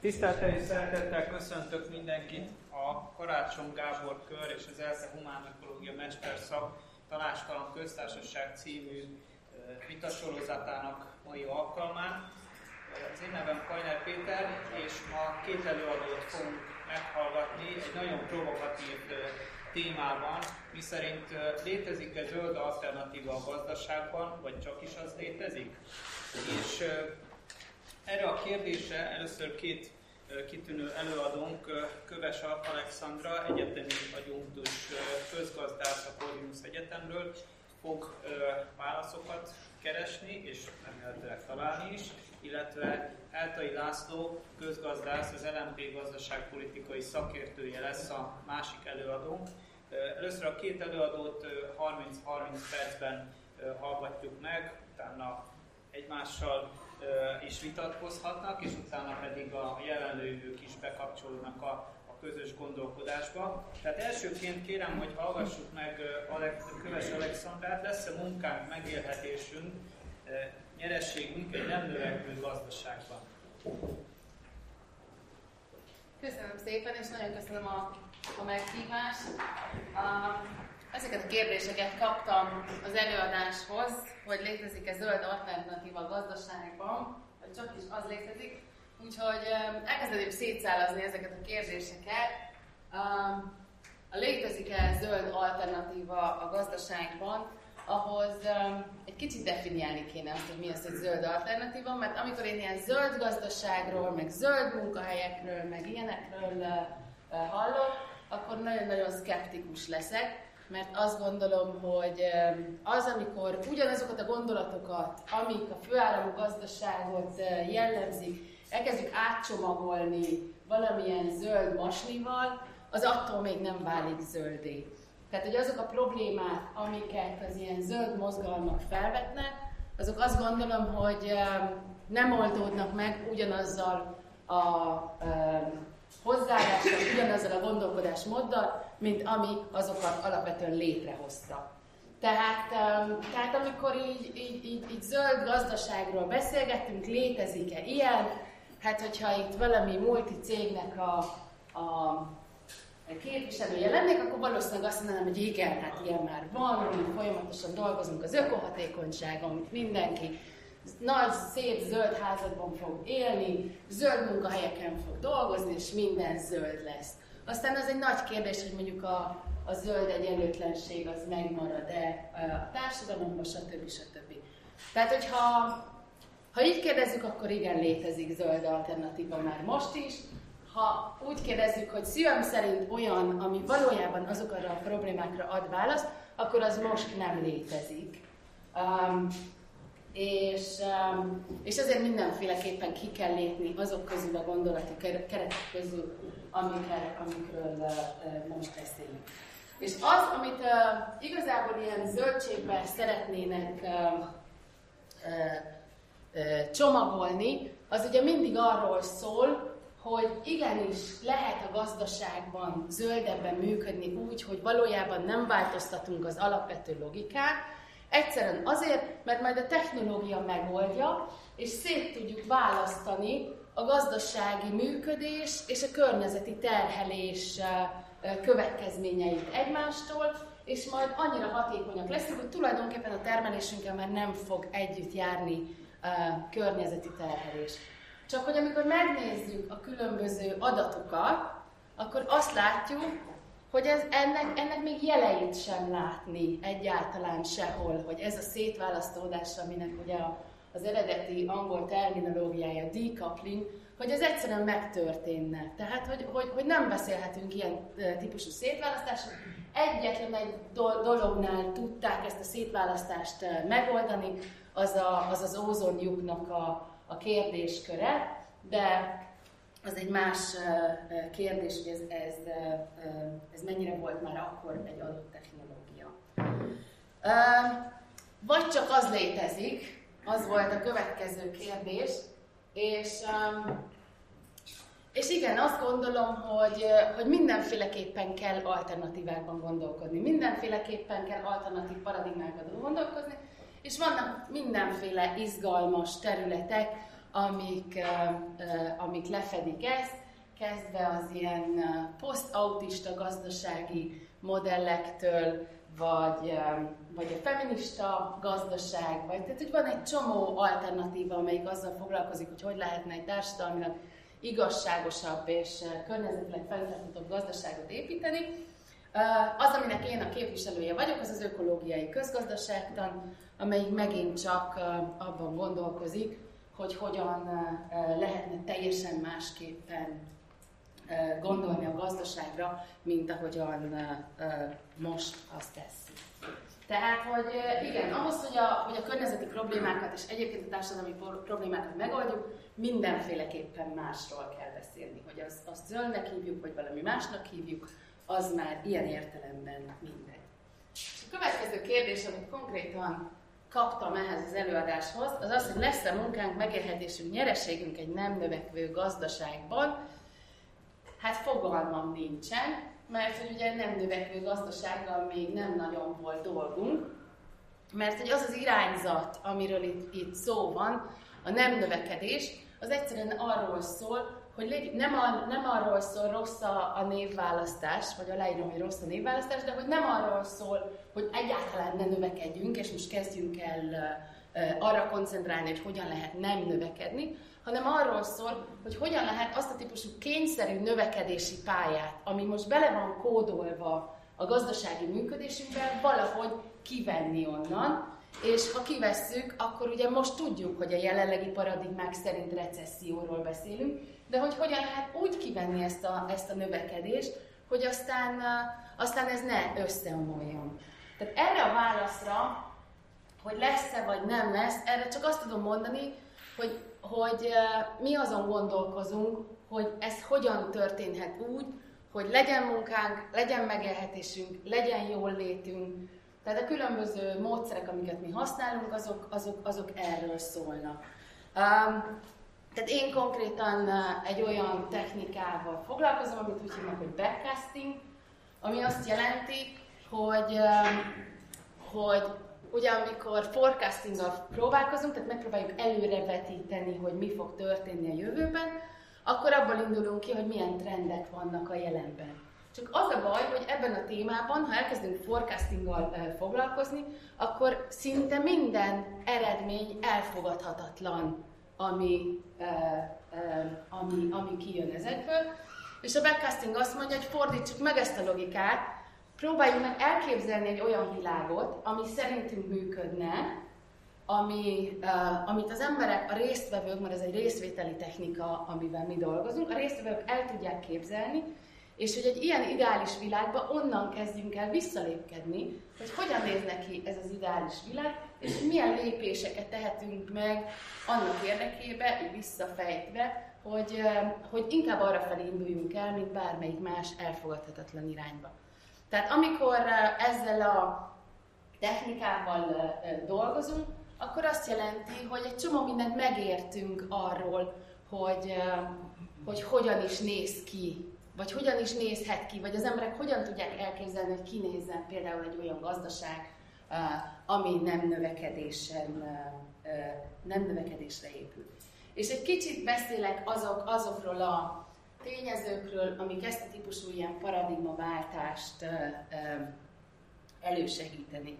Tisztelettel és szeretettel köszöntök mindenkit a Karácsony Gábor Kör és az ELSZE Humán Ökológia Mesterszak Tanástalan Köztársaság című vitasorozatának mai alkalmán. Az én nevem Kajner Péter, és ma két előadót fogunk meghallgatni egy nagyon provokatív témában, miszerint létezik-e zöld alternatíva a gazdaságban, vagy csak is az létezik? És erre a kérdésre először két kitűnő előadónk, Köves Alexandra, egyetemi agyunktus közgazdász a Corvinus Egyetemről, fog válaszokat keresni, és remélhetőleg találni is, illetve Eltai László, közgazdász, az LMP gazdaságpolitikai szakértője lesz a másik előadónk. Először a két előadót 30-30 percben hallgatjuk meg, utána egymással is vitatkozhatnak, és utána pedig a jelenlévők is bekapcsolódnak a, a közös gondolkodásba. Tehát elsőként kérem, hogy hallgassuk meg Alex, Köves Alexandrát, lesz-e munkánk, megélhetésünk, nyerességünk egy nem növekvő gazdaságban. Köszönöm szépen, és nagyon köszönöm a, a meghívást. A, ezeket a kérdéseket kaptam az előadáshoz, hogy létezik-e zöld alternatíva gazdaságban, vagy csak is az létezik. Úgyhogy elkezdeném szétszállazni ezeket a kérdéseket. A létezik-e zöld alternatíva a gazdaságban, ahhoz egy kicsit definiálni kéne azt, hogy mi az, hogy zöld alternatíva, mert amikor én ilyen zöld gazdaságról, meg zöld munkahelyekről, meg ilyenekről hallok, akkor nagyon-nagyon szkeptikus leszek, mert azt gondolom, hogy az, amikor ugyanazokat a gondolatokat, amik a főáramú gazdaságot jellemzik, elkezdjük átcsomagolni valamilyen zöld masnival, az attól még nem válik zöldé. Tehát, hogy azok a problémák, amiket az ilyen zöld mozgalmak felvetnek, azok azt gondolom, hogy nem oldódnak meg ugyanazzal a hozzáállással, ugyanazzal a gondolkodásmóddal, mint ami azokat alapvetően létrehozta. Tehát, tehát amikor így, így, így, így zöld gazdaságról beszélgetünk, létezik-e ilyen? Hát, hogyha itt valami multicégnek a, a képviselője lennék, akkor valószínűleg azt mondanám, hogy igen, hát ilyen már van, mi folyamatosan dolgozunk az ökohatékonyságon, mindenki nagy, szép zöld házakban fog élni, zöld munkahelyeken fog dolgozni, és minden zöld lesz. Aztán az egy nagy kérdés, hogy mondjuk a, a zöld egyenlőtlenség az megmarad-e a társadalomban, stb. stb. Tehát, hogyha ha így kérdezzük, akkor igen, létezik zöld alternatíva már most is. Ha úgy kérdezzük, hogy szívem szerint olyan, ami valójában azokra a problémákra ad választ, akkor az most nem létezik. Um, és, um, és azért mindenféleképpen ki kell lépni azok közül a gondolati keretek közül, amikről, amikről most beszélünk. És az, amit igazából ilyen zöldségben szeretnének csomagolni, az ugye mindig arról szól, hogy igenis lehet a gazdaságban zöldebben működni úgy, hogy valójában nem változtatunk az alapvető logikát, Egyszerűen azért, mert majd a technológia megoldja, és szét tudjuk választani a gazdasági működés és a környezeti terhelés következményeit egymástól, és majd annyira hatékonyak leszünk, hogy tulajdonképpen a termelésünkkel már nem fog együtt járni környezeti terhelés. Csak hogy amikor megnézzük a különböző adatokat, akkor azt látjuk, hogy ez, ennek, ennek még jeleit sem látni egyáltalán sehol, hogy ez a szétválasztódás, aminek ugye a, az eredeti angol terminológiája decoupling, hogy ez egyszerűen megtörténne. Tehát, hogy, hogy, hogy nem beszélhetünk ilyen típusú szétválasztásról. Egyetlen egy dolognál tudták ezt a szétválasztást megoldani, az a, az, az ózonjuknak a, a kérdésköre, de az egy más kérdés, hogy ez, ez, ez mennyire volt már akkor egy adott technológia. Vagy csak az létezik, az volt a következő kérdés, és, és igen, azt gondolom, hogy, hogy mindenféleképpen kell alternatívákban gondolkodni, mindenféleképpen kell alternatív paradigmákban gondolkozni, és vannak mindenféle izgalmas területek, amik, amik lefedik ezt, kezdve az ilyen posztautista gazdasági modellektől, vagy, vagy a feminista gazdaság, vagy tehát hogy van egy csomó alternatíva, amelyik azzal foglalkozik, hogy hogy lehetne egy társadalmilag igazságosabb és környezetileg fenntarthatóbb gazdaságot építeni. Az, aminek én a képviselője vagyok, az az ökológiai közgazdaságtan, amelyik megint csak abban gondolkozik, hogy hogyan lehetne teljesen másképpen gondolni a gazdaságra, mint ahogyan most azt teszi. Tehát, hogy igen, ahhoz, hogy a, hogy a környezeti problémákat és egyébként a társadalmi problémákat megoldjuk, mindenféleképpen másról kell beszélni. Hogy az, azt zöldnek hívjuk, vagy valami másnak hívjuk, az már ilyen értelemben mindegy. És a következő kérdés, amit konkrétan kaptam ehhez az előadáshoz, az az, hogy lesz-e munkánk, megélhetésünk, nyereségünk egy nem növekvő gazdaságban, Hát fogalmam nincsen, mert hogy ugye nem növekvő gazdasággal még nem nagyon volt dolgunk, mert hogy az az irányzat, amiről itt, itt szó van, a nem növekedés, az egyszerűen arról szól, hogy nem, a, nem arról szól rossz a, a névválasztás, vagy aláírom, hogy rossz a névválasztás, de hogy nem arról szól, hogy egyáltalán ne növekedjünk, és most kezdjünk el arra koncentrálni, hogy hogyan lehet nem növekedni, hanem arról szól, hogy hogyan lehet azt a típusú kényszerű növekedési pályát, ami most bele van kódolva a gazdasági működésünkben, valahogy kivenni onnan, és ha kivesszük, akkor ugye most tudjuk, hogy a jelenlegi paradigmák szerint recesszióról beszélünk, de hogy hogyan lehet úgy kivenni ezt a, ezt a növekedést, hogy aztán, aztán ez ne összeomoljon. Tehát erre a válaszra, hogy lesz-e vagy nem lesz, erre csak azt tudom mondani, hogy hogy mi azon gondolkozunk, hogy ez hogyan történhet úgy, hogy legyen munkánk, legyen megélhetésünk, legyen jól létünk. Tehát a különböző módszerek, amiket mi használunk, azok, azok, azok erről szólnak. Um, tehát én konkrétan egy olyan technikával foglalkozom, amit úgy hívnak, hogy backcasting, ami azt jelenti, hogy, hogy ugye amikor forecastinggal próbálkozunk, tehát megpróbáljuk előrevetíteni, hogy mi fog történni a jövőben, akkor abból indulunk ki, hogy milyen trendek vannak a jelenben. Csak az a baj, hogy ebben a témában, ha elkezdünk forecastinggal foglalkozni, akkor szinte minden eredmény elfogadhatatlan, ami, ami, ami kijön ezekből. És a backcasting azt mondja, hogy fordítsuk meg ezt a logikát, próbáljuk meg elképzelni egy olyan világot, ami szerintünk működne, ami, uh, amit az emberek, a résztvevők, mert ez egy részvételi technika, amivel mi dolgozunk, a résztvevők el tudják képzelni, és hogy egy ilyen ideális világba onnan kezdjünk el visszalépkedni, hogy hogyan néz neki ez az ideális világ, és milyen lépéseket tehetünk meg annak érdekében, így visszafejtve, hogy, hogy inkább arra felé induljunk el, mint bármelyik más elfogadhatatlan irányba. Tehát amikor ezzel a technikával dolgozunk, akkor azt jelenti, hogy egy csomó mindent megértünk arról, hogy, hogy hogyan is néz ki, vagy hogyan is nézhet ki, vagy az emberek hogyan tudják elképzelni, hogy kinézzen például egy olyan gazdaság, ami nem növekedésen, nem növekedésre épül. És egy kicsit beszélek azok, azokról a tényezőkről, amik ezt a típusú ilyen paradigmaváltást elősegítenik.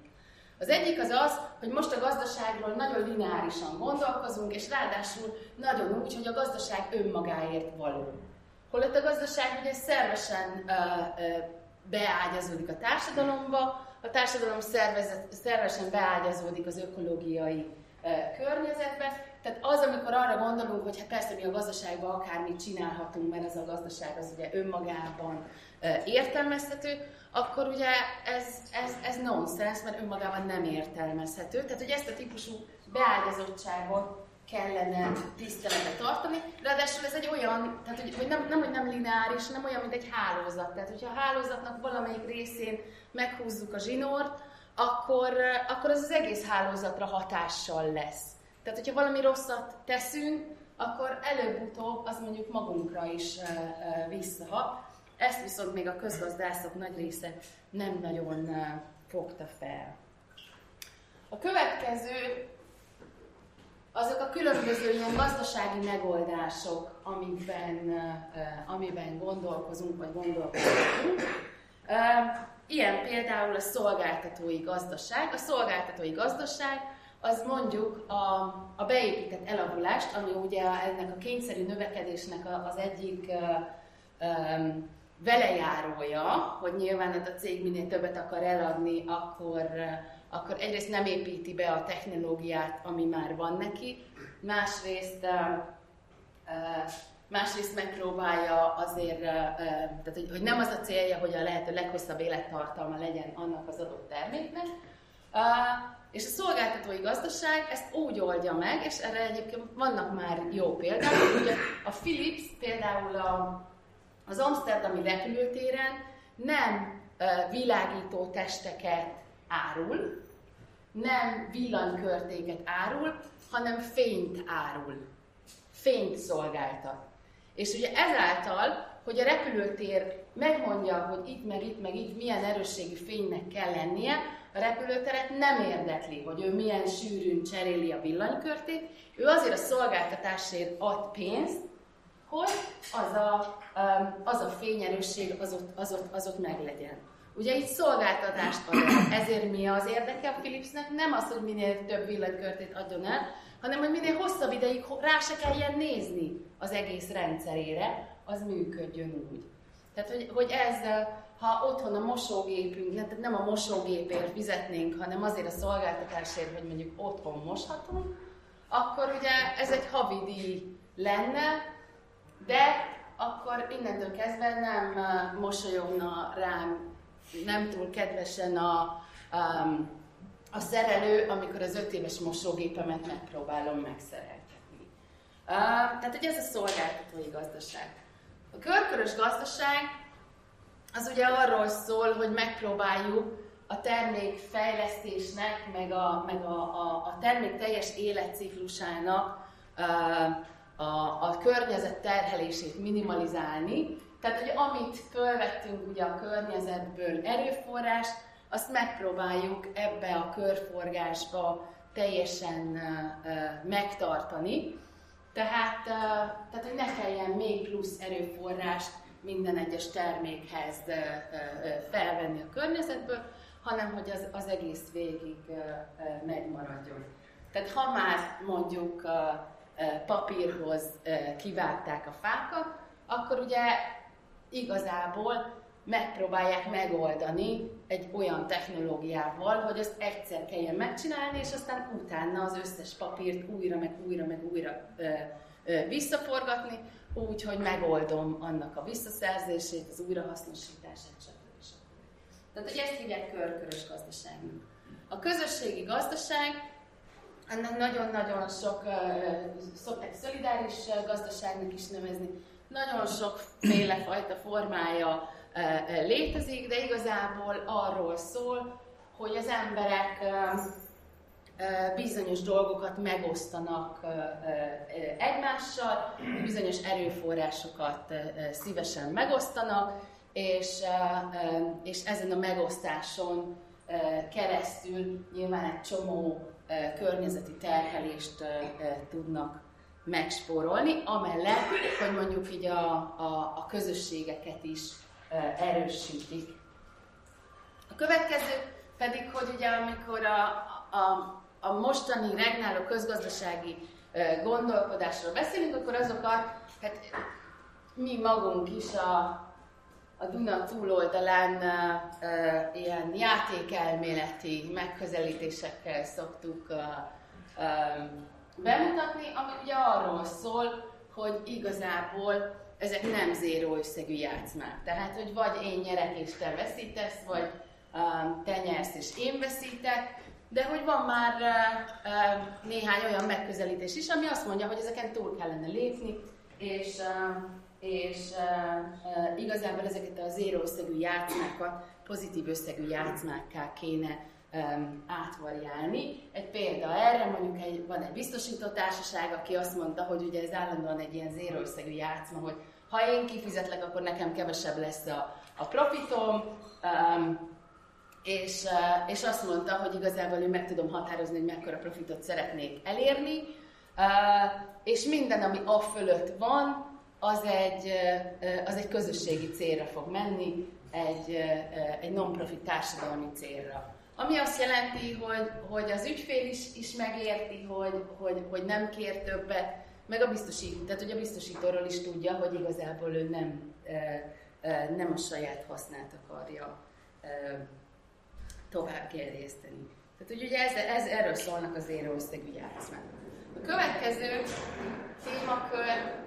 Az egyik az az, hogy most a gazdaságról nagyon lineárisan gondolkozunk, és ráadásul nagyon úgy, hogy a gazdaság önmagáért való. Holott a gazdaság ugye szervesen beágyazódik a társadalomba, a társadalom szervezet, szervesen beágyazódik az ökológiai környezetbe, tehát az, amikor arra gondolunk, hogy hát persze mi a gazdaságban akármit csinálhatunk, mert ez a gazdaság az ugye önmagában értelmezhető, akkor ugye ez, ez, ez nonsens, mert önmagában nem értelmezhető. Tehát, hogy ezt a típusú beágyazottságot kellene tiszteletbe tartani, ráadásul ez egy olyan, tehát hogy, hogy nem, nem, hogy nem lineáris, nem olyan, mint egy hálózat. Tehát, hogyha a hálózatnak valamelyik részén meghúzzuk a zsinort, akkor, akkor az az egész hálózatra hatással lesz. Tehát, hogyha valami rosszat teszünk, akkor előbb-utóbb az mondjuk magunkra is visszahat. Ezt viszont még a közgazdászok nagy része nem nagyon fogta fel. A következő azok a különböző ilyen gazdasági megoldások, amiben, amiben gondolkozunk, vagy gondolkozunk. Ilyen például a szolgáltatói gazdaság. A szolgáltatói gazdaság az mondjuk a, a beépített elavulást, ami ugye ennek a kényszerű növekedésnek az egyik velejárója, hogy nyilván hát a cég minél többet akar eladni, akkor, akkor egyrészt nem építi be a technológiát, ami már van neki, másrészt másrészt megpróbálja azért, tehát hogy, hogy nem az a célja, hogy a lehető leghosszabb élettartalma legyen annak az adott terméknek, és a szolgáltatói gazdaság ezt úgy oldja meg, és erre egyébként vannak már jó példák. Ugye a Philips például a, az Amsterdami repülőtéren nem világító testeket árul, nem villanykörtéket árul, hanem fényt árul. Fényt szolgáltat. És ugye ezáltal, hogy a repülőtér megmondja, hogy itt meg itt meg itt milyen erősségű fénynek kell lennie, a repülőteret nem érdekli, hogy ő milyen sűrűn cseréli a villanykörtét, ő azért a szolgáltatásért ad pénzt, hogy az a, az a fényerősség az ott, az, ott, az ott meglegyen. Ugye itt szolgáltatást ad ezért mi az érdeke a Philipsnek? Nem az, hogy minél több villanykörtét adjon el, hanem hogy minél hosszabb ideig rá se kelljen nézni az egész rendszerére, az működjön úgy. Tehát, hogy, hogy ez, ha otthon a mosógépünk, nem, a mosógépért fizetnénk, hanem azért a szolgáltatásért, hogy mondjuk otthon moshatunk, akkor ugye ez egy havi lenne, de akkor innentől kezdve nem mosolyogna rám nem túl kedvesen a, um, a szerelő, amikor az öt éves mosógépemet megpróbálom megszereltetni. Uh, tehát, hogy ez a szolgáltatói gazdaság. A körkörös gazdaság az ugye arról szól, hogy megpróbáljuk a termék fejlesztésnek, meg a, meg a, a, a termék teljes életciklusának uh, a, a környezet terhelését minimalizálni. Tehát, hogy amit fölvettünk ugye a környezetből erőforrás, azt megpróbáljuk ebbe a körforgásba teljesen megtartani. Tehát, tehát, hogy ne kelljen még plusz erőforrást minden egyes termékhez felvenni a környezetből, hanem hogy az, az egész végig megmaradjon. Tehát ha már mondjuk papírhoz kivágták a fákat, akkor ugye igazából megpróbálják megoldani egy olyan technológiával, hogy azt egyszer kelljen megcsinálni, és aztán utána az összes papírt újra, meg újra, meg újra ö, ö, visszaforgatni, úgy, hogy megoldom annak a visszaszerzését, az újrahasznosítását, stb. stb. Tehát, hogy ezt hívják körkörös gazdaságnak. A közösségi gazdaság ennek nagyon-nagyon sok, szokták szolidáris gazdaságnak is nevezni, nagyon sokféle fajta formája létezik, de igazából arról szól, hogy az emberek bizonyos dolgokat megosztanak egymással, bizonyos erőforrásokat szívesen megosztanak, és, és ezen a megosztáson keresztül nyilván egy csomó környezeti terhelést tudnak megspórolni, amellett, hogy mondjuk így a, a, a közösségeket is erősítik. A következő pedig, hogy ugye amikor a, a, a mostani regnáló közgazdasági gondolkodásról beszélünk, akkor azokat, hát mi magunk is a, a Duna túloldalán uh, ilyen játékelméleti megközelítésekkel szoktuk uh, um, bemutatni, ami ugye arról szól, hogy igazából ezek nem zéró összegű játszmák. Tehát, hogy vagy én nyerek és te veszítesz, vagy um, te nyersz és én veszítek, de hogy van már uh, uh, néhány olyan megközelítés is, ami azt mondja, hogy ezeken túl kellene lépni, és uh, és uh, uh, igazából ezeket a zéró összegű játszmákat pozitív összegű játszmákká kéne um, átvariálni. Egy példa erre, mondjuk egy, van egy biztosító társaság, aki azt mondta, hogy ugye ez állandóan egy ilyen zéró összegű játszma, hogy ha én kifizetlek, akkor nekem kevesebb lesz a, a profitom, um, és, uh, és azt mondta, hogy igazából én meg tudom határozni, hogy mekkora profitot szeretnék elérni, és minden, ami a fölött van, az egy, az egy közösségi célra fog menni, egy, egy non-profit társadalmi célra. Ami azt jelenti, hogy, hogy az ügyfél is, is megérti, hogy, hogy, hogy nem kér többet, meg a biztosító, tehát hogy a biztosítóról is tudja, hogy igazából ő nem, nem a saját hasznát akarja tovább gerjeszteni. Tehát hogy ugye ez, ez, erről szólnak az érő összegű. A következő témakör,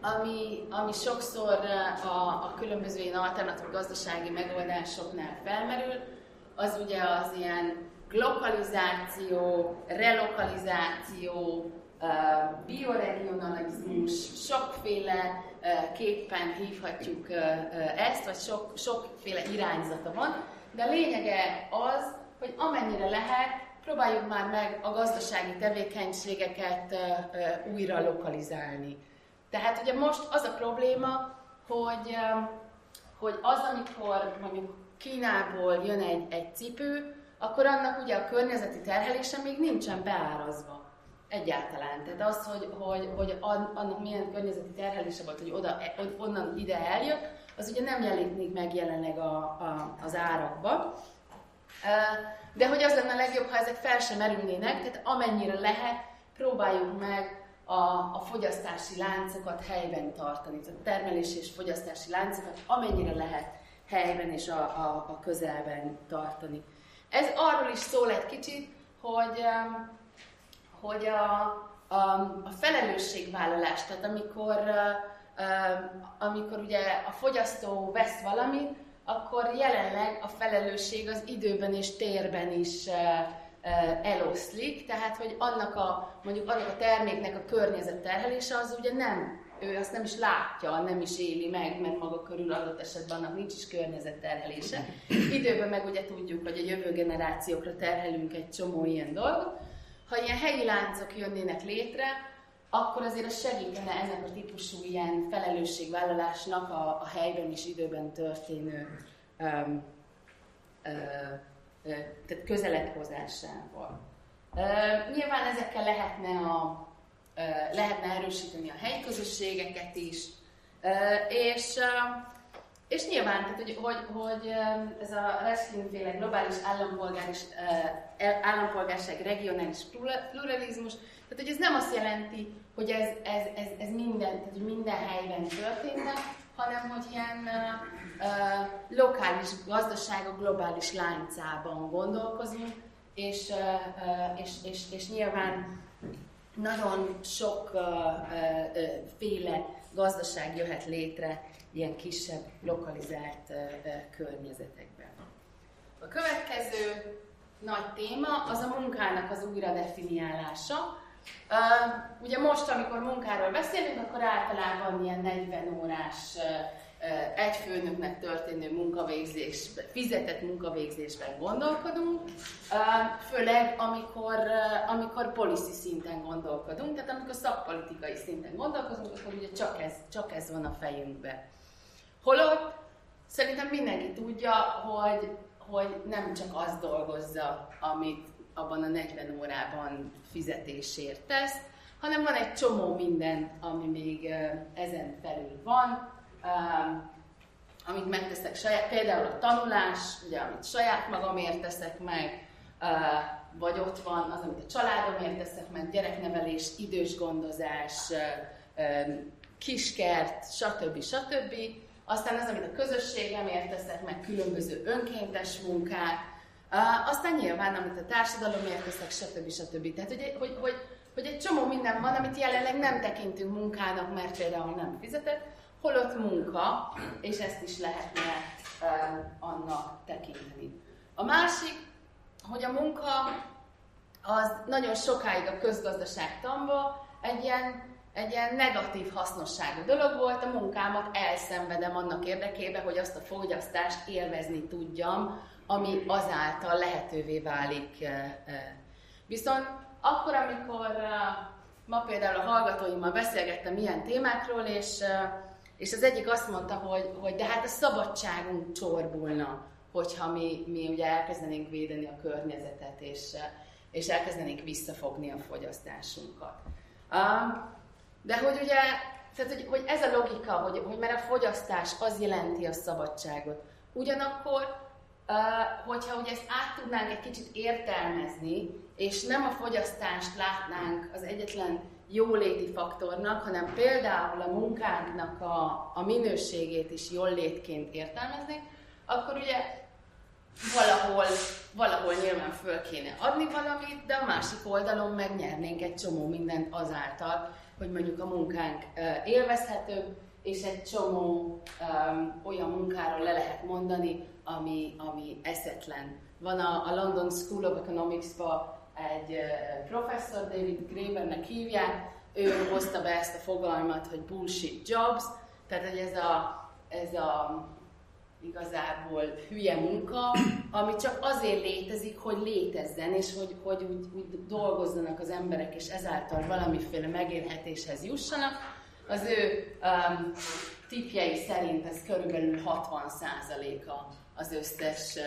ami, ami sokszor a, a különböző ilyen alternatív gazdasági megoldásoknál felmerül, az ugye az ilyen globalizáció, relokalizáció, bioregionalizmus, sokféle képpen hívhatjuk ezt, vagy sok, sokféle irányzata van, de a lényege az, hogy amennyire lehet, próbáljuk már meg a gazdasági tevékenységeket újra lokalizálni. Tehát ugye most az a probléma, hogy, hogy az, amikor mondjuk Kínából jön egy, egy cipő, akkor annak ugye a környezeti terhelése még nincsen beárazva egyáltalán. Tehát az, hogy, hogy, hogy annak milyen környezeti terhelése volt, hogy oda, onnan ide eljött, az ugye nem jelenik meg jelenleg a, a, az árakba. De hogy az lenne a legjobb, ha ezek fel sem merülnének, tehát amennyire lehet, próbáljuk meg a, a fogyasztási láncokat helyben tartani, tehát termelési és fogyasztási láncokat amennyire lehet helyben és a, a, a közelben tartani. Ez arról is szól egy kicsit, hogy, hogy a, a, a felelősségvállalás, tehát amikor, amikor ugye a fogyasztó vesz valamit, akkor jelenleg a felelősség az időben és térben is eloszlik, tehát hogy annak a, mondjuk annak a terméknek a környezet terhelése az ugye nem, ő azt nem is látja, nem is éli meg, mert maga körül adott esetben annak nincs is terhelése. Időben meg ugye tudjuk, hogy a jövő generációkra terhelünk egy csomó ilyen dolgot. Ha ilyen helyi láncok jönnének létre, akkor azért az segítene ennek a típusú ilyen felelősségvállalásnak a, a helyben és időben történő um, uh, uh, tehát közelet hozásával. Uh, nyilván ezekkel lehetne, a, lehetne erősíteni a helyi közösségeket is, és, és nyilván, tehát, hogy, hogy, hogy ez a Reskin-féle globális állampolgáris, állampolgárság, regionális pluralizmus, tehát, hogy ez nem azt jelenti, hogy ez, ez, ez, ez minden, tehát, hogy minden helyben történne, hanem hogy ilyen uh, lokális gazdaságok globális láncában gondolkozunk, és, uh, és, és, és nyilván nagyon sok uh, uh, féle gazdaság jöhet létre ilyen kisebb, lokalizált uh, környezetekben. A következő nagy téma az a munkának az újra definiálása. Uh, ugye most, amikor munkáról beszélünk, akkor általában ilyen 40 órás uh, egy főnöknek történő munkavégzés, fizetett munkavégzésben gondolkodunk, főleg amikor, amikor policy szinten gondolkodunk, tehát amikor szakpolitikai szinten gondolkozunk, akkor ugye csak ez, csak ez van a fejünkben. Holott szerintem mindenki tudja, hogy, hogy nem csak az dolgozza, amit abban a 40 órában fizetésért tesz, hanem van egy csomó minden, ami még ezen felül van, amit megteszek saját, például a tanulás, ugye, amit saját magamért teszek meg, vagy ott van az, amit a családomért teszek meg, gyereknevelés, idős gondozás, kiskert, stb. stb. Aztán az, amit a közösségemért teszek meg, különböző önkéntes munkák, aztán nyilván, amit a társadalomért teszek, stb. stb. Tehát, hogy, hogy, hogy, hogy egy csomó minden van, amit jelenleg nem tekintünk munkának, mert például nem fizetett, holott munka, és ezt is lehetne annak tekinteni. A másik, hogy a munka az nagyon sokáig a közgazdaságtanban egy ilyen, egy ilyen negatív hasznosságú dolog volt, a munkámat elszenvedem annak érdekében, hogy azt a fogyasztást élvezni tudjam, ami azáltal lehetővé válik. Viszont akkor, amikor ma például a hallgatóimmal beszélgettem ilyen témákról, és, és az egyik azt mondta, hogy, hogy de hát a szabadságunk csorbulna, hogyha mi, mi ugye elkezdenénk védeni a környezetet, és, és elkezdenénk visszafogni a fogyasztásunkat. De hogy ugye, tehát hogy, hogy ez a logika, hogy, hogy mert a fogyasztás az jelenti a szabadságot. Ugyanakkor, hogyha ugye ezt át tudnánk egy kicsit értelmezni, és nem a fogyasztást látnánk az egyetlen jóléti faktornak, hanem például a munkánknak a, a minőségét is jól létként értelmezni, akkor ugye valahol, valahol nyilván föl kéne adni valamit, de a másik oldalon megnyernénk egy csomó mindent azáltal, hogy mondjuk a munkánk élvezhetőbb, és egy csomó um, olyan munkáról le lehet mondani, ami, ami eszetlen. Van a, a London School of Economics-ba egy professzor, David Graebernek hívják, ő hozta be ezt a fogalmat, hogy bullshit jobs, tehát hogy ez a, ez a igazából hülye munka, ami csak azért létezik, hogy létezzen, és hogy, hogy úgy, úgy dolgozzanak az emberek, és ezáltal valamiféle megélhetéshez jussanak. Az ő um, tipjei szerint ez körülbelül 60%-a az összes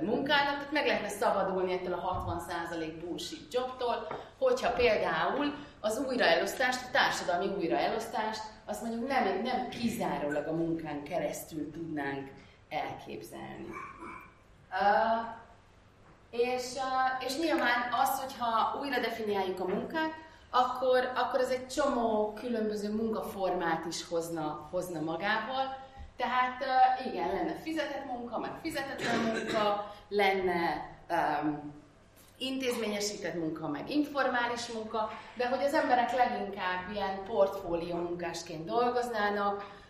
munkának, tehát meg lehetne szabadulni ettől a 60% bullshit jobtól, hogyha például az újraelosztást, a társadalmi újraelosztást, azt mondjuk nem, nem kizárólag a munkán keresztül tudnánk elképzelni. Uh, és, uh, és nyilván az, hogyha újra definiáljuk a munkát, akkor, akkor ez egy csomó különböző munkaformát is hozna, hozna magával. Tehát igen, lenne fizetett munka, meg fizetetlen munka, lenne um, intézményesített munka, meg informális munka, de hogy az emberek leginkább ilyen portfólió munkásként dolgoznának,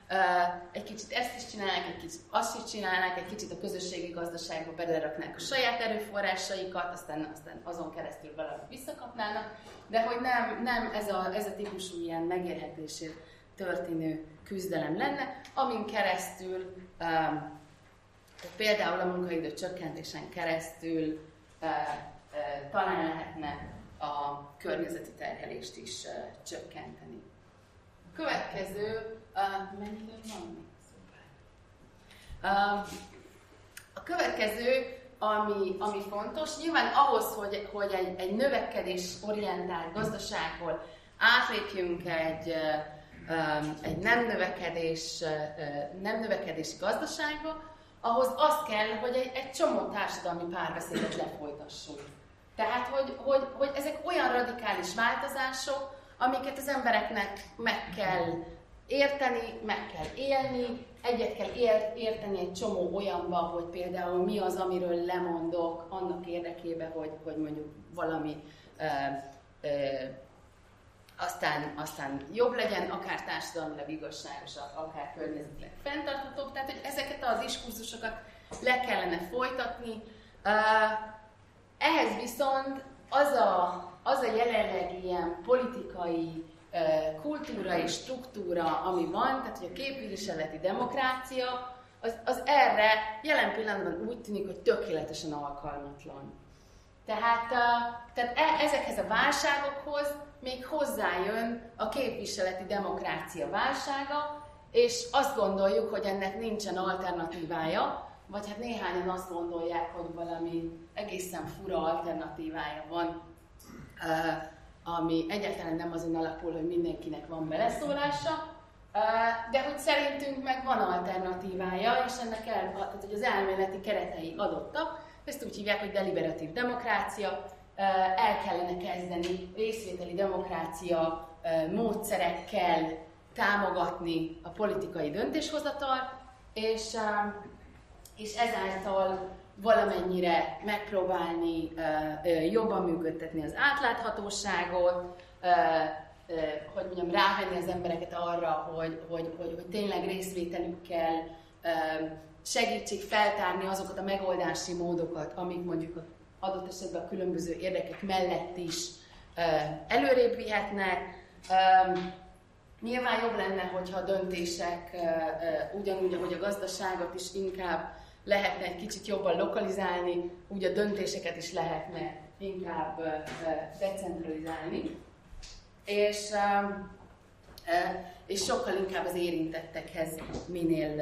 egy kicsit ezt is csinálnák, egy kicsit azt is csinálnák, egy kicsit a közösségi gazdaságba beleraknák a saját erőforrásaikat, aztán, aztán azon keresztül valamit visszakapnának, de hogy nem, nem ez, a, ez a típusú ilyen megérhetésért történő küzdelem lenne, amin keresztül um, például a munkaidő csökkentésen keresztül uh, uh, talán lehetne a környezeti terhelést is uh, csökkenteni. Következő mennyi van Uh, a következő, ami, ami fontos, nyilván ahhoz, hogy, hogy egy, egy növekedés-orientált gazdaságból átlépjünk egy, egy nem, növekedés, nem növekedési gazdaságba, ahhoz az kell, hogy egy, egy csomó társadalmi párbeszédet lefolytassunk. Tehát, hogy, hogy, hogy ezek olyan radikális változások, amiket az embereknek meg kell érteni, meg kell élni, egyet kell ért, érteni egy csomó olyanba, hogy például mi az, amiről lemondok annak érdekében, hogy, hogy mondjuk valami ö, ö, aztán, aztán jobb legyen, akár társadalmilag igazságosabb, akár környezetileg fenntarthatóbb. Tehát, hogy ezeket az diskurzusokat le kellene folytatni. Ehhez viszont az a, az a jelenlegi ilyen politikai kultúra és struktúra, ami van, tehát hogy a képviseleti demokrácia, az, az erre jelen pillanatban úgy tűnik, hogy tökéletesen alkalmatlan. Tehát, tehát e, ezekhez a válságokhoz még hozzájön a képviseleti demokrácia válsága, és azt gondoljuk, hogy ennek nincsen alternatívája, vagy hát néhányan azt gondolják, hogy valami egészen fura alternatívája van ami egyáltalán nem azon alapul, hogy mindenkinek van beleszólása, de hogy szerintünk meg van alternatívája, és ennek el, tehát, hogy az elméleti keretei adottak, ezt úgy hívják, hogy deliberatív demokrácia, el kellene kezdeni részvételi demokrácia módszerekkel támogatni a politikai döntéshozatal, és, és ezáltal valamennyire megpróbálni jobban működtetni az átláthatóságot, hogy mondjam, rávenni az embereket arra, hogy, hogy, hogy, hogy tényleg részvételükkel segítsék feltárni azokat a megoldási módokat, amik mondjuk adott esetben a különböző érdekek mellett is előrébb vihetnek. Nyilván jobb lenne, hogyha a döntések ugyanúgy, ahogy a gazdaságot is inkább lehetne egy kicsit jobban lokalizálni, úgy a döntéseket is lehetne inkább decentralizálni, és, és sokkal inkább az érintettekhez minél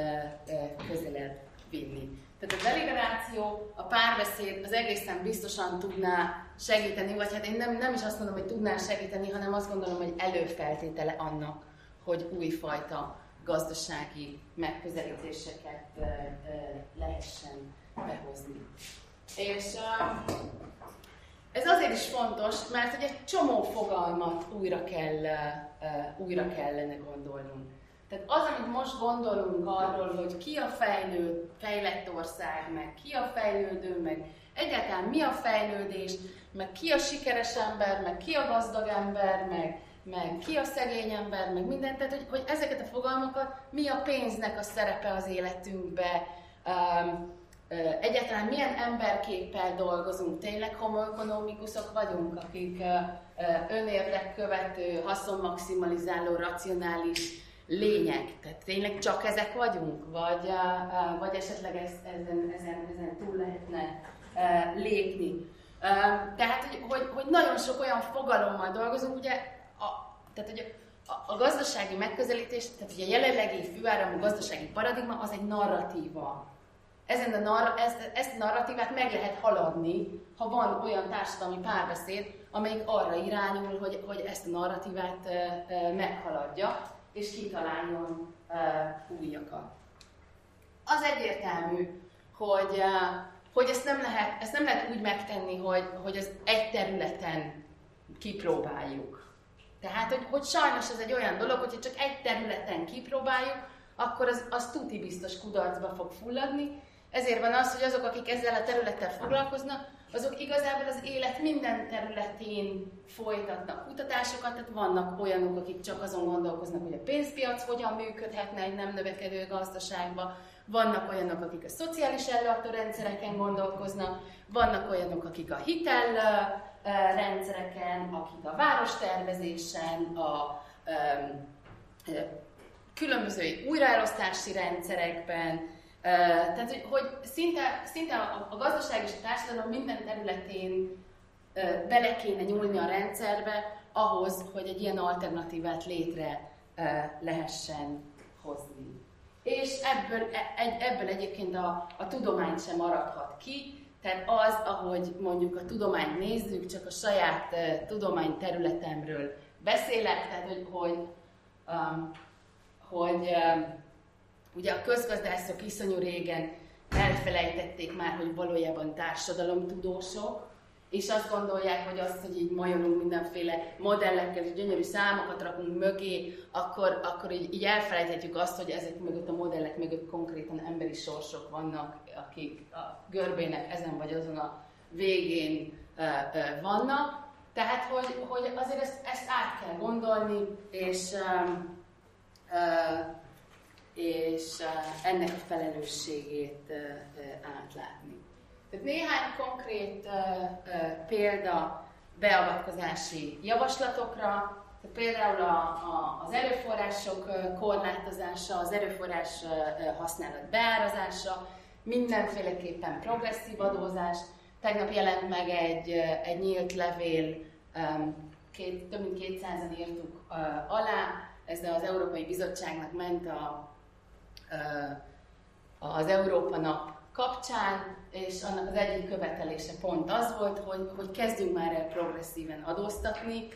közelebb vinni. Tehát a deliberáció, a párbeszéd az egészen biztosan tudná segíteni, vagy hát én nem, nem is azt mondom, hogy tudná segíteni, hanem azt gondolom, hogy előfeltétele annak, hogy újfajta gazdasági megközelítéseket lehessen behozni. És ez azért is fontos, mert hogy egy csomó fogalmat újra, kell, újra kellene gondolnunk. Tehát az, amit most gondolunk arról, hogy ki a fejlő, fejlett ország, meg ki a fejlődő, meg egyáltalán mi a fejlődés, meg ki a sikeres ember, meg ki a gazdag ember, meg, meg ki a szegény ember, meg mindent. Tehát, hogy, hogy ezeket a fogalmakat, mi a pénznek a szerepe az életünkbe, um, egyáltalán milyen emberképpel dolgozunk, tényleg homoekonomikusok vagyunk, akik önérdek követő, haszonmaximalizáló, racionális lények. Tehát tényleg csak ezek vagyunk, vagy, vagy esetleg ezen, ezen, ezen túl lehetne lépni. Tehát, hogy, hogy, hogy nagyon sok olyan fogalommal dolgozunk, ugye, a, tehát, hogy a, a gazdasági megközelítés, tehát ugye a jelenlegi főáramú gazdasági paradigma az egy narratíva. Ezen a nar- ezt, ezt a narratívát meg lehet haladni, ha van olyan társadalmi párbeszéd, amelyik arra irányul, hogy, hogy ezt a narratívát meghaladja, és kitaláljon újakat. Az egyértelmű, hogy, hogy ezt, nem lehet, ezt nem lehet úgy megtenni, hogy, hogy az egy területen kipróbáljuk. Tehát, hogy, hogy sajnos ez egy olyan dolog, hogyha csak egy területen kipróbáljuk, akkor az, az tuti biztos kudarcba fog fulladni, ezért van az, hogy azok, akik ezzel a területtel foglalkoznak, azok igazából az élet minden területén folytatnak kutatásokat, tehát vannak olyanok, akik csak azon gondolkoznak, hogy a pénzpiac hogyan működhetne egy nem növekedő gazdaságban, vannak olyanok, akik a szociális ellátórendszereken gondolkoznak, vannak olyanok, akik a hitel rendszereken, akik a várostervezésen, a különböző újraelosztási rendszerekben, tehát, hogy, hogy szinte, szinte a, a gazdaság és a társadalom minden területén bele kéne nyúlni a rendszerbe ahhoz, hogy egy ilyen alternatívát létre lehessen hozni. És ebből, e, egy, ebből egyébként a, a tudomány sem maradhat ki, tehát az, ahogy mondjuk a tudományt nézzük, csak a saját uh, tudományterületemről beszélek, tehát hogy, hogy, um, hogy um, Ugye a közgazdászok iszonyú régen elfelejtették már, hogy valójában társadalomtudósok, és azt gondolják, hogy azt, hogy így majolunk mindenféle modellekkel és gyönyörű számokat rakunk mögé, akkor, akkor így, így elfelejthetjük azt, hogy ezek mögött a modellek mögött konkrétan emberi sorsok vannak, akik a görbének ezen vagy azon a végén uh, uh, vannak. Tehát, hogy, hogy azért ezt, ezt át kell gondolni, és um, uh, és ennek a felelősségét átlátni. Tehát néhány konkrét példa beavatkozási javaslatokra, tehát például a, a, az erőforrások korlátozása, az erőforrás használat beárazása, mindenféleképpen progresszív adózás. Tegnap jelent meg egy, egy nyílt levél, két, több mint 200-an írtuk alá, ez az Európai Bizottságnak ment a az Európa Nap kapcsán, és annak az egyik követelése pont az volt, hogy, hogy kezdjünk már el progresszíven adóztatni,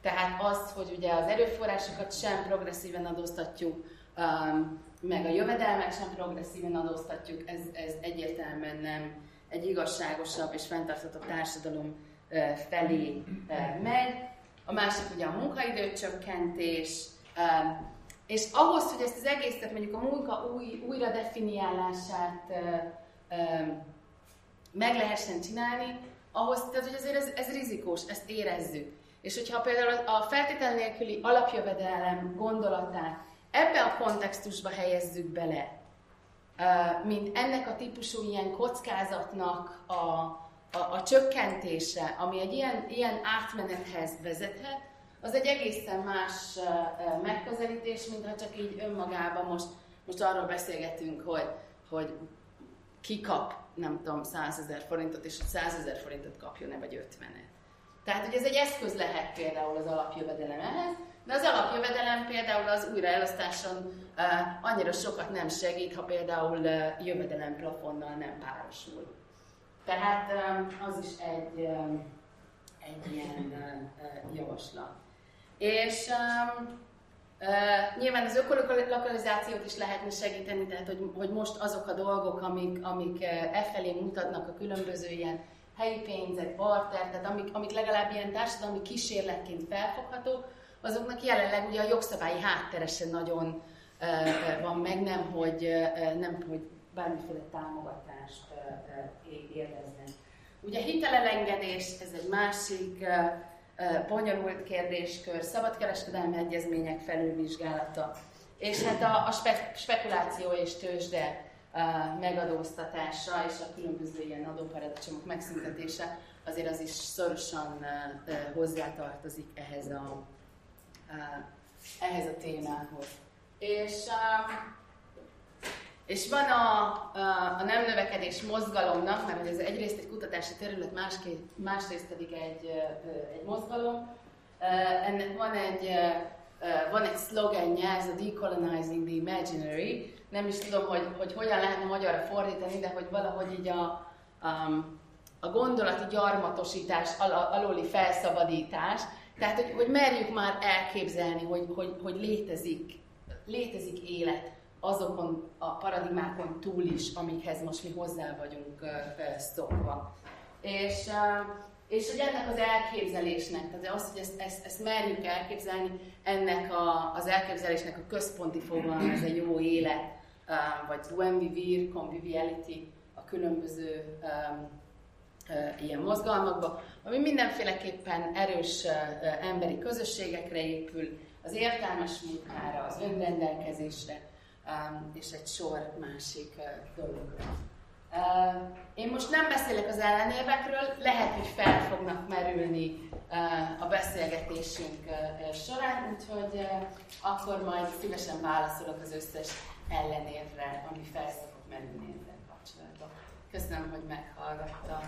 tehát az, hogy ugye az erőforrásokat sem progresszíven adóztatjuk, meg a jövedelmet sem progresszíven adóztatjuk, ez, ez egyértelműen nem egy igazságosabb és fenntartható társadalom felé megy. A másik ugye a munkaidőcsökkentés, és ahhoz, hogy ezt az egészet, mondjuk a munka új, újra definiálását ö, ö, meg lehessen csinálni, ahhoz, tehát hogy azért ez, ez rizikós, ezt érezzük. És hogyha például a feltétel nélküli alapjövedelem gondolatát ebbe a kontextusba helyezzük bele, mint ennek a típusú ilyen kockázatnak a, a, a csökkentése, ami egy ilyen, ilyen átmenethez vezethet, az egy egészen más megközelítés, mintha csak így önmagában most, most arról beszélgetünk, hogy, hogy ki kap, nem tudom, 100 ezer forintot, és 100 ezer forintot kapjon-e, vagy 50 -et. Tehát, hogy ez egy eszköz lehet például az alapjövedelem ehhez, de az alapjövedelem például az újraelosztáson uh, annyira sokat nem segít, ha például uh, jövedelem plafonnal nem párosul. Tehát um, az is egy, um, egy ilyen uh, javaslat. És um, Uh, nyilván az ökolokalizációt is lehetne segíteni, tehát hogy, hogy most azok a dolgok, amik, amik uh, e felé mutatnak a különböző ilyen helyi pénzek, barter, tehát amik, amik legalább ilyen társadalmi kísérletként felfoghatók, azoknak jelenleg ugye a jogszabályi hátteresen nagyon uh, van meg, nem hogy, uh, nem, hogy bármiféle támogatást uh, élveznek. Ugye hitelelengedés, ez egy másik uh, bonyolult kérdéskör, szabadkereskedelmi egyezmények felülvizsgálata, és hát a, a spe, spekuláció és tőzsde megadóztatása és a különböző ilyen adóparadicsomok megszüntetése azért az is szorosan hozzátartozik ehhez a, ehhez a témához. És és van a, a, a nem növekedés mozgalomnak, mert ez egyrészt egy kutatási terület, másként, másrészt pedig egy, egy mozgalom. Ennek van egy, van egy szlogenje, ez a Decolonizing the Imaginary. Nem is tudom, hogy, hogy hogyan lehetne magyarra fordítani, de hogy valahogy így a, a, a gondolati gyarmatosítás al, alóli felszabadítás. Tehát, hogy, hogy merjük már elképzelni, hogy, hogy, hogy létezik, létezik élet azokon a paradigmákon túl is, amikhez most mi hozzá vagyunk szokva. És, és hogy ennek az elképzelésnek, tehát az, hogy ezt, ezt, ezt merjük elképzelni, ennek a, az elképzelésnek a központi fogalma, ez a jó élet, vagy we vivir, conviviality, a különböző ilyen mozgalmakba, ami mindenféleképpen erős emberi közösségekre épül, az értelmes munkára, az önrendelkezésre, és egy sor másik dologra. Uh, én most nem beszélek az ellenérvekről, lehet, hogy fel fognak merülni uh, a beszélgetésünk során, úgyhogy akkor majd szívesen válaszolok az összes ellenérre, ami fel szokott merülni ezzel kapcsolatban. Köszönöm, hogy meghallgattam.